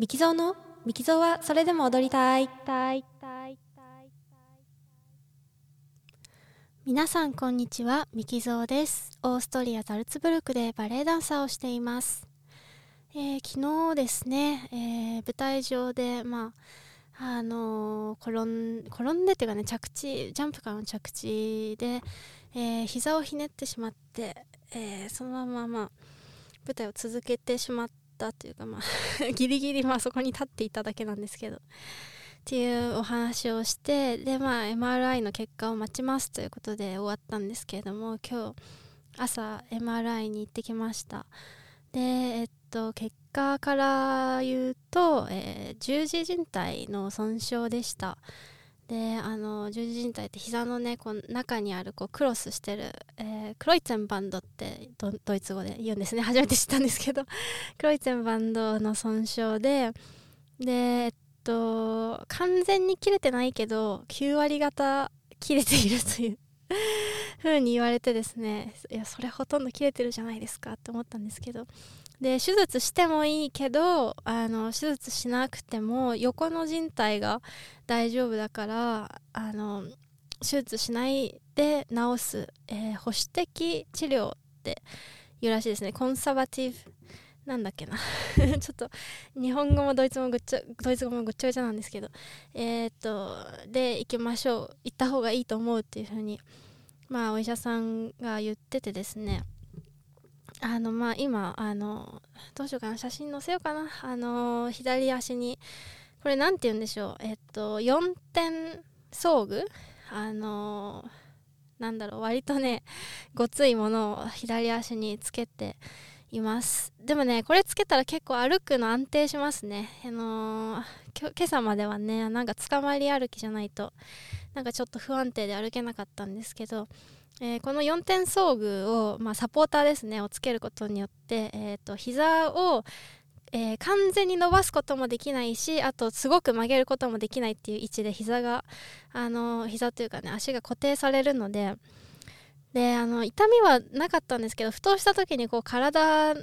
ミキゾーのミキゾーはそれでも踊りたい。皆さんこんにちはミキゾーです。オーストリアザルツブルクでバレエダンサーをしています、えー昨日ですね、えー舞台上でまああのー転ん転んでっていうかね着地ジャンプからの着地で、えー膝をひねってしまって、えーそのまままあ舞台を続けてしまったというかまあ ギリギリまあそこに立っていただけなんですけど。っていうお話をしてでまあ MRI の結果を待ちますということで終わったんですけれども今日朝 MRI に行ってきました。でえっと結果から言うと、えー十字靭帯の損傷でした。であの十字靭帯って膝のねこの中にあるこうクロスしてる、えークロイツェンバンドってドドイツ語で言うんですね。初めて知ったんですけど。クロイツェンバンドの損傷ででえっと完全に切れてないけど9割方切れているという 風に言われてですねいやそれほとんど切れてるじゃないですかって思ったんですけど。で手術してもいいけどあの手術しなくても横の靭帯が大丈夫だからあの手術しないで治す、えー保守的治療っていうらしいですね。コンサバティブなんだっけな。ちょっと日本語もドイツ語もぐっちゃドイツ語もぐっちゃぐちゃなんですけど。えーっとで行きましょう。行った方がいいと思うっていうふうにまあお医者さんが言っててですね。あのまあ今あのどうしようかな。写真載せようかな。あの左足にこれなんて言うんでしょう。えっと4点装具。あのなんだろう。割とねごついものを左足につけています。でもねこれつけたら結構歩くの安定しますね。あのきょ今朝まではねなんか捕まり歩きじゃないとなんかちょっと不安定で歩けなかったんですけど、えーこの4点装具を、まあ、サポーターですねをつけることによって、えー、と膝を、えー完全に伸ばすこともできないしあとすごく曲げることもできないっていう位置で膝があの膝というかね足が固定されるのでであの痛みはなかったんですけどふとした時にこう体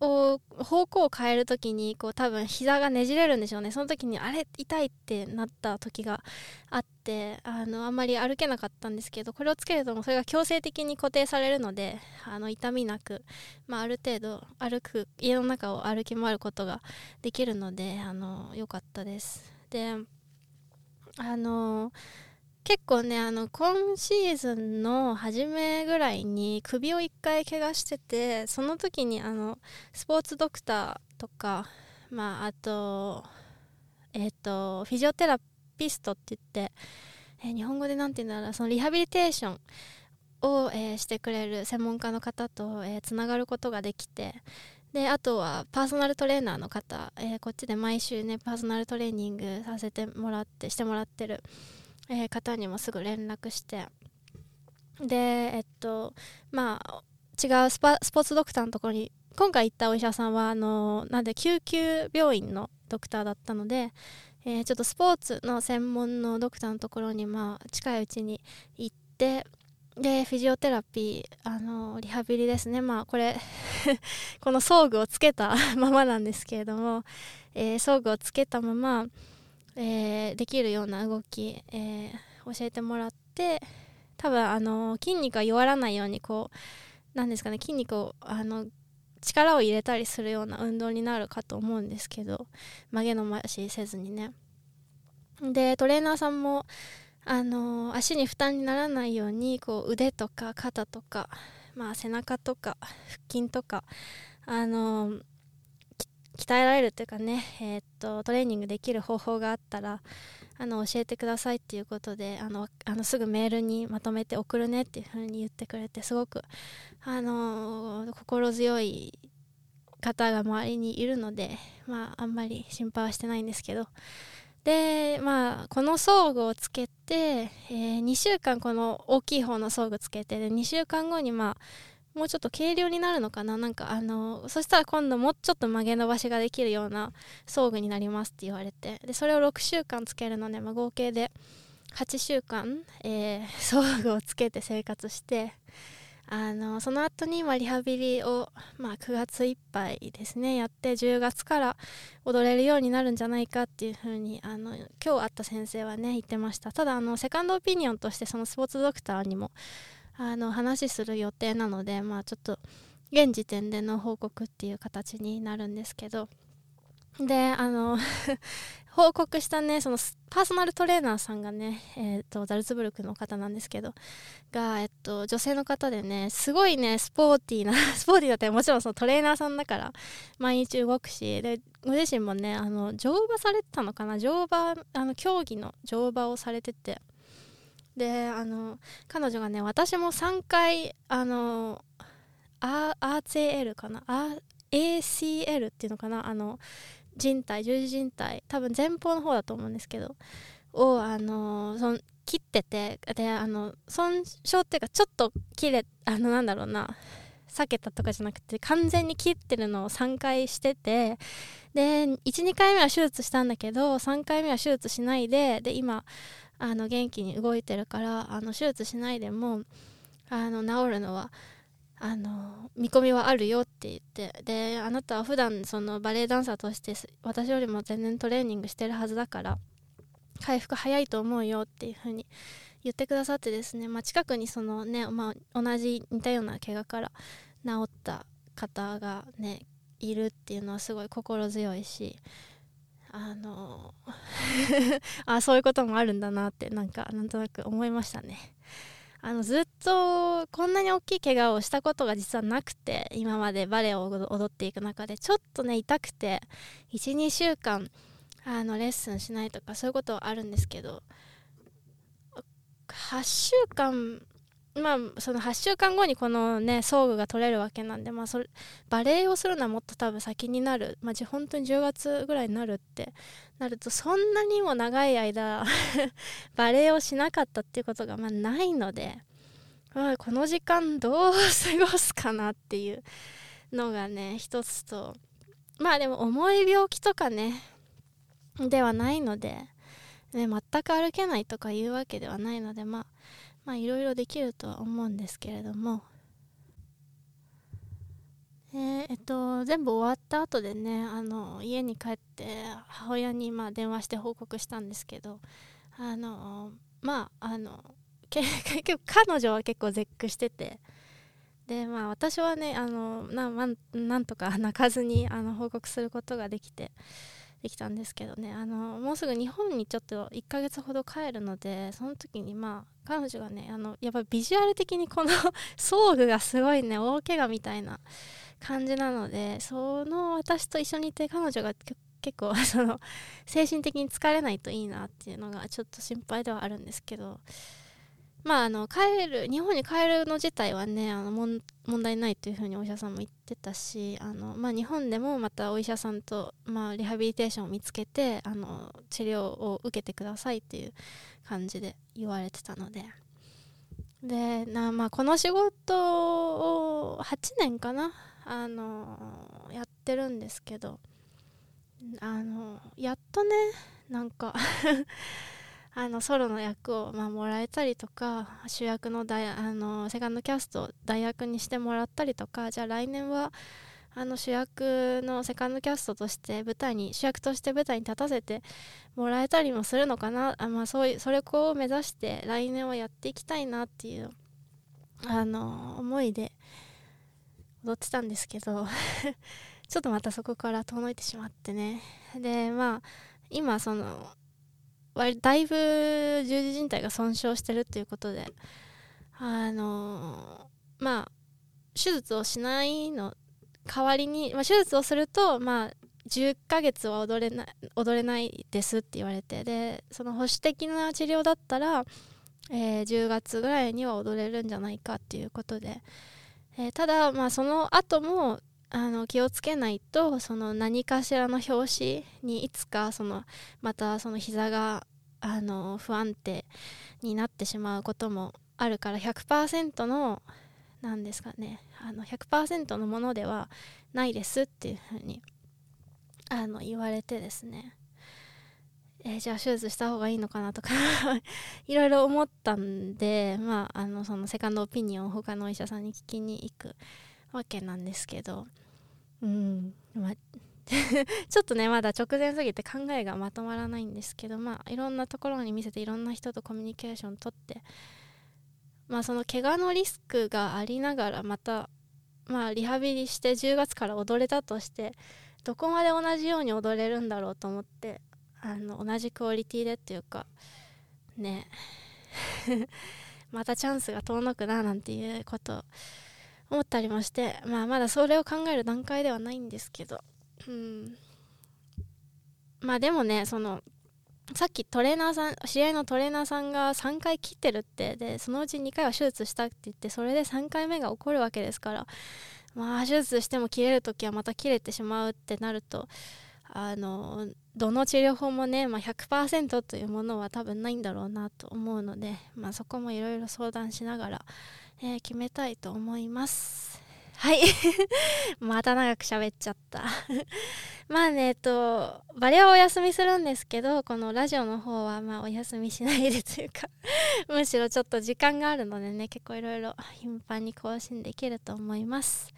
を方向を変える時にこう多分膝がねじれるんでしょうねその時にあれ痛いってなった時があってあのあんまり歩けなかったんですけどこれをつけるともそれが強制的に固定されるのであの痛みなく、まあ、ある程度歩く家の中を歩き回ることができるのであの良かったです。であの結構ねあの今シーズンの初めぐらいに首を一回怪我しててその時にあのスポーツドクターとかまああとえっ、とフィジオテラピストって言って、えー日本語でなんて言うんだろうそのリハビリテーションを、えーしてくれる専門家の方と、えーつながることができてであとはパーソナルトレーナーの方、えーこっちで毎週ねパーソナルトレーニングさせてもらってしてもらってる、えー方にもすぐ連絡して。でえっとまあ違うスポーツドクターのところに今回行ったお医者さんはあのなんで救急病院のドクターだったので、えーちょっとスポーツの専門のドクターのところにまあ近いうちに行ってでフィジオテラピーあのリハビリですね。まあこれ この装具をつけたままなんですけれども、えー装具をつけたまま、えーできるような動き、えー教えてもらって多分あの筋肉が弱らないようにこうなんですかね筋肉をあの力を入れたりするような運動になるかと思うんですけど曲げ伸ばしせずにね。でトレーナーさんもあの足に負担にならないようにこう腕とか肩とか、まあ、背中とか腹筋とかあの鍛えられるというかね、えーっとトレーニングできる方法があったらあの教えてくださいっていうことであのあのすぐメールにまとめて送るねっていうふうに言ってくれてすごくあの心強い方が周りにいるので、まあ、あんまり心配はしてないんですけど。でまあこの装具をつけて、えー2週間この大きい方の装具つけてで2週間後にまあもうちょっと軽量になるのかな？なんかあのそしたら今度もうちょっと曲げ伸ばしができるような装具になりますって言われて。でそれを6週間つけるので、まあ、合計で8週間、えー 装具をつけて生活して。あのその後にまリハビリを、まあ、9月いっぱいですねやって10月から踊れるようになるんじゃないかっていうふうにあの今日会った先生はね言ってました。ただあのセカンドオピニオンとしてそのスポーツドクターにもあの話する予定なのでまあちょっと現時点での報告っていう形になるんですけど。であの 報告したねそのパーソナルトレーナーさんがね、えーと、ザルツブルクの方なんですけどが、えっと、女性の方でねすごいねスポーティーな スポーティーだってもちろんそのトレーナーさんだから毎日動くしでご自身もねあの乗馬されてたのかな乗馬あの競技の乗馬をされててであの彼女がね私も3回あの RCL かな？ACL っていうのかな？あの人体十字靭帯多分前方の方だと思うんですけどをあのその切っててであの損傷っていうかちょっと切れあのなんだろうな避けたとかじゃなくて完全に切ってるのを3回しててで12回目は手術したんだけど3回目は手術しないでで今あの元気に動いてるからあの手術しないでもあの治るのはあの見込みはあるよって言ってであなたは普段そのバレエダンサーとして私よりも全然トレーニングしてるはずだから回復早いと思うよっていう風に言ってくださってですね、まあ、近くにそのね、まあ、同じ似たような怪我から治った方がねいるっていうのはすごい心強いしあの あそういうこともあるんだなってなんかなんとなく思いましたね。あのずっとこんなに大きい怪我をしたことが実はなくて今までバレエを踊っていく中でちょっとね痛くて12週間あのレッスンしないとかそういうことはあるんですけど8週間まあその8週間後にこのね装具が取れるわけなんで、まあ、それバレエをするのはもっと多分先になる、まあ、本当に10月ぐらいになるってなるとそんなにも長い間 バレエをしなかったっていうことがまあないので、まあ、この時間どう過ごすかなっていうのがね一つとまあでも重い病気とかねではないので、ね、全く歩けないとかいうわけではないのでまあまあいろいろできるとは思うんですけれども。え、えっと、全部終わった後でねあの家に帰って母親にまあ電話して報告したんですけどあのまああの 結局彼女は結構絶句しててでまあ私はねあのななんとか泣かずにあの報告することができてできたんですけどねあのもうすぐ日本にちょっと1ヶ月ほど帰るのでその時にまあ彼女がねあのやっぱビジュアル的にこの 装具がすごいね大怪我みたいな感じなのでその私と一緒にいて彼女が結構 その精神的に疲れないといいなっていうのがちょっと心配ではあるんですけどまああの帰る日本に帰るの自体はねあの問題ないというふうにお医者さんも言ってたしあの、まあ、日本でもまたお医者さんと、まあ、リハビリテーションを見つけてあの治療を受けてくださいっていう感じで言われてたので。でなまあ、この仕事を8年かなあのやってるんですけどあのやっとねなんかあのソロの役を、まあ、もらえたりとか主役の大あのセカンドキャストを代役にしてもらったりとかじゃあ来年はあの主役のセカンドキャストとして舞台に主役として舞台に立たせてもらえたりもするのかな。あ、まあ、そういうそれを目指して来年はやっていきたいなっていうあの思いで踊ってたんですけど ちょっとまたそこから遠のいてしまってね。でまあ今その割だいぶ十字靭帯が損傷してるっていうことであのまあ手術をしないの代わりに、まあ、手術をするとまあ10ヶ月は踊れない踊れないですって言われてでその保守的な治療だったら、えー、10月ぐらいには踊れるんじゃないかっていうことでえー、ただ、まあ、その後もあの気をつけないとその何かしらの拍子にいつかそのまたその膝があの不安定になってしまうこともあるから100%のなんですかねあの100%のものではないですっていうふうにあの言われてですね。え、じゃあ手術した方がいいのかなとか いろいろ思ったんでまああのそのセカンドオピニオンを他のお医者さんに聞きに行くわけなんですけど。うん。まあ ちょっとねまだ直前すぎて考えがまとまらないんですけどまあいろんなところに見せていろんな人とコミュニケーションとってまあその怪我のリスクがありながらまたまあリハビリして10月から踊れたとしてどこまで同じように踊れるんだろうと思ってあの同じクオリティでっていうかね。またチャンスが遠のくななんていうこと思ったりもして、まあ、まだそれを考える段階ではないんですけど、うん、まあでもねそのさっきトレーナーさん試合のトレーナーさんが3回切ってるってでそのうち2回は手術したって言ってそれで3回目が起こるわけですからまあ手術しても切れる時はまた切れてしまうってなるとあのどの治療法もね、まあ、100%というものは多分ないんだろうなと思うので、まあ、そこもいろいろ相談しながら、えー、決めたいと思います。はい。また長く喋っちゃった。まあねえっとバレはお休みするんですけどこのラジオの方はまあお休みしないでというか むしろちょっと時間があるのでね結構いろいろ頻繁に更新できると思います。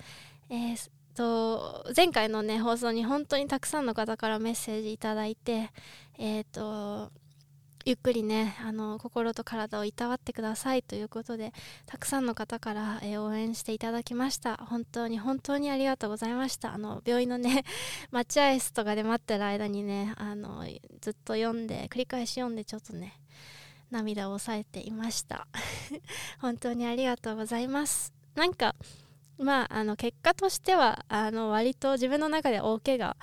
えーと前回のね放送に本当にたくさんの方からメッセージいただいてえっ、とゆっくりねあの心と体をいたわってくださいということでたくさんの方から、えー、応援していただきました。本当に本当にありがとうございました。あの病院のね 待合室とかで待ってる間にねあのずっと読んで繰り返し読んでちょっとね涙を抑えていました。本当にありがとうございます。なんかまあ、あの結果としてはあの割と自分の中で大怪我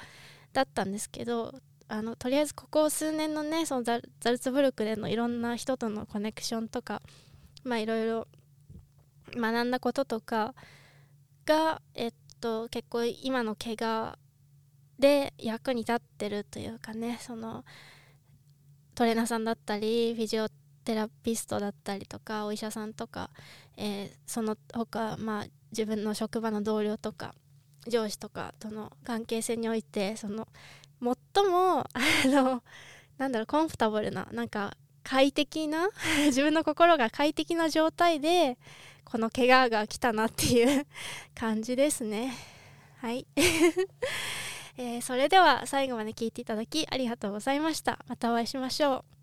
だったんですけどあのとりあえずここ数年のねそのザルツブルクでのいろんな人とのコネクションとかまあいろいろ学んだこととかが、えっと、結構今の怪我で役に立ってるというかねそのトレーナーさんだったりフィジオテラピストだったりとかお医者さんとか、えー、その他まあ自分の職場の同僚とか上司とかとの関係性においてその最もあのなんだろうコンフォタブルななんか快適な 自分の心が快適な状態でこの怪我が来たなっていう 感じですね。はい、えー、それでは最後まで聞いていただきありがとうございました。またお会いしましょう。